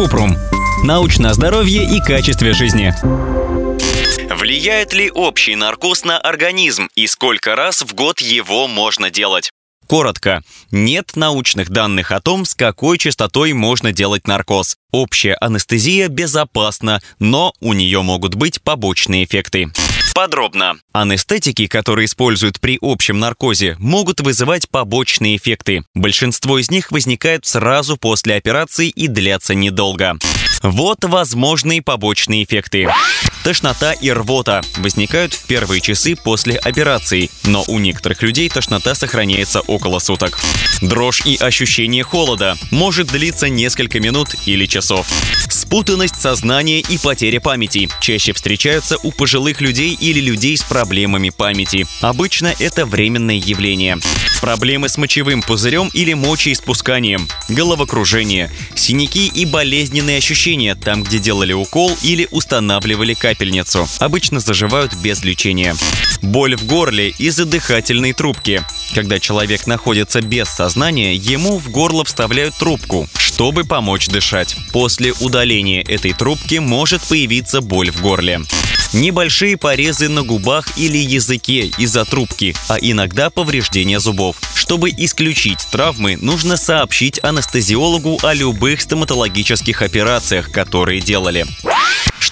Купрум. Научное здоровье и качестве жизни. Влияет ли общий наркоз на организм и сколько раз в год его можно делать? Коротко, нет научных данных о том, с какой частотой можно делать наркоз. Общая анестезия безопасна, но у нее могут быть побочные эффекты. Подробно. Анестетики, которые используют при общем наркозе, могут вызывать побочные эффекты. Большинство из них возникают сразу после операции и длятся недолго. Вот возможные побочные эффекты. Тошнота и рвота возникают в первые часы после операции, но у некоторых людей тошнота сохраняется около суток. Дрожь и ощущение холода может длиться несколько минут или часов. Спутанность сознания и потеря памяти чаще встречаются у пожилых людей или людей с проблемами памяти. Обычно это временное явление. Проблемы с мочевым пузырем или мочеиспусканием, головокружение, синяки и болезненные ощущения там, где делали укол или устанавливали капельницу. Обычно заживают без лечения. Боль в горле из-за дыхательной трубки. Когда человек находится без сознания, ему в горло вставляют трубку, чтобы помочь дышать. После удаления этой трубки может появиться боль в горле. Небольшие порезы на губах или языке из-за трубки, а иногда повреждение зубов. Чтобы исключить травмы, нужно сообщить анестезиологу о любых стоматологических операциях, которые делали.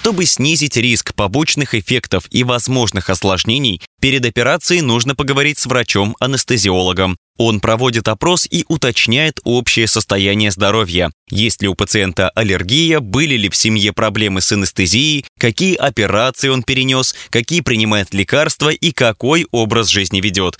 Чтобы снизить риск побочных эффектов и возможных осложнений, перед операцией нужно поговорить с врачом-анестезиологом. Он проводит опрос и уточняет общее состояние здоровья. Есть ли у пациента аллергия, были ли в семье проблемы с анестезией, какие операции он перенес, какие принимает лекарства и какой образ жизни ведет.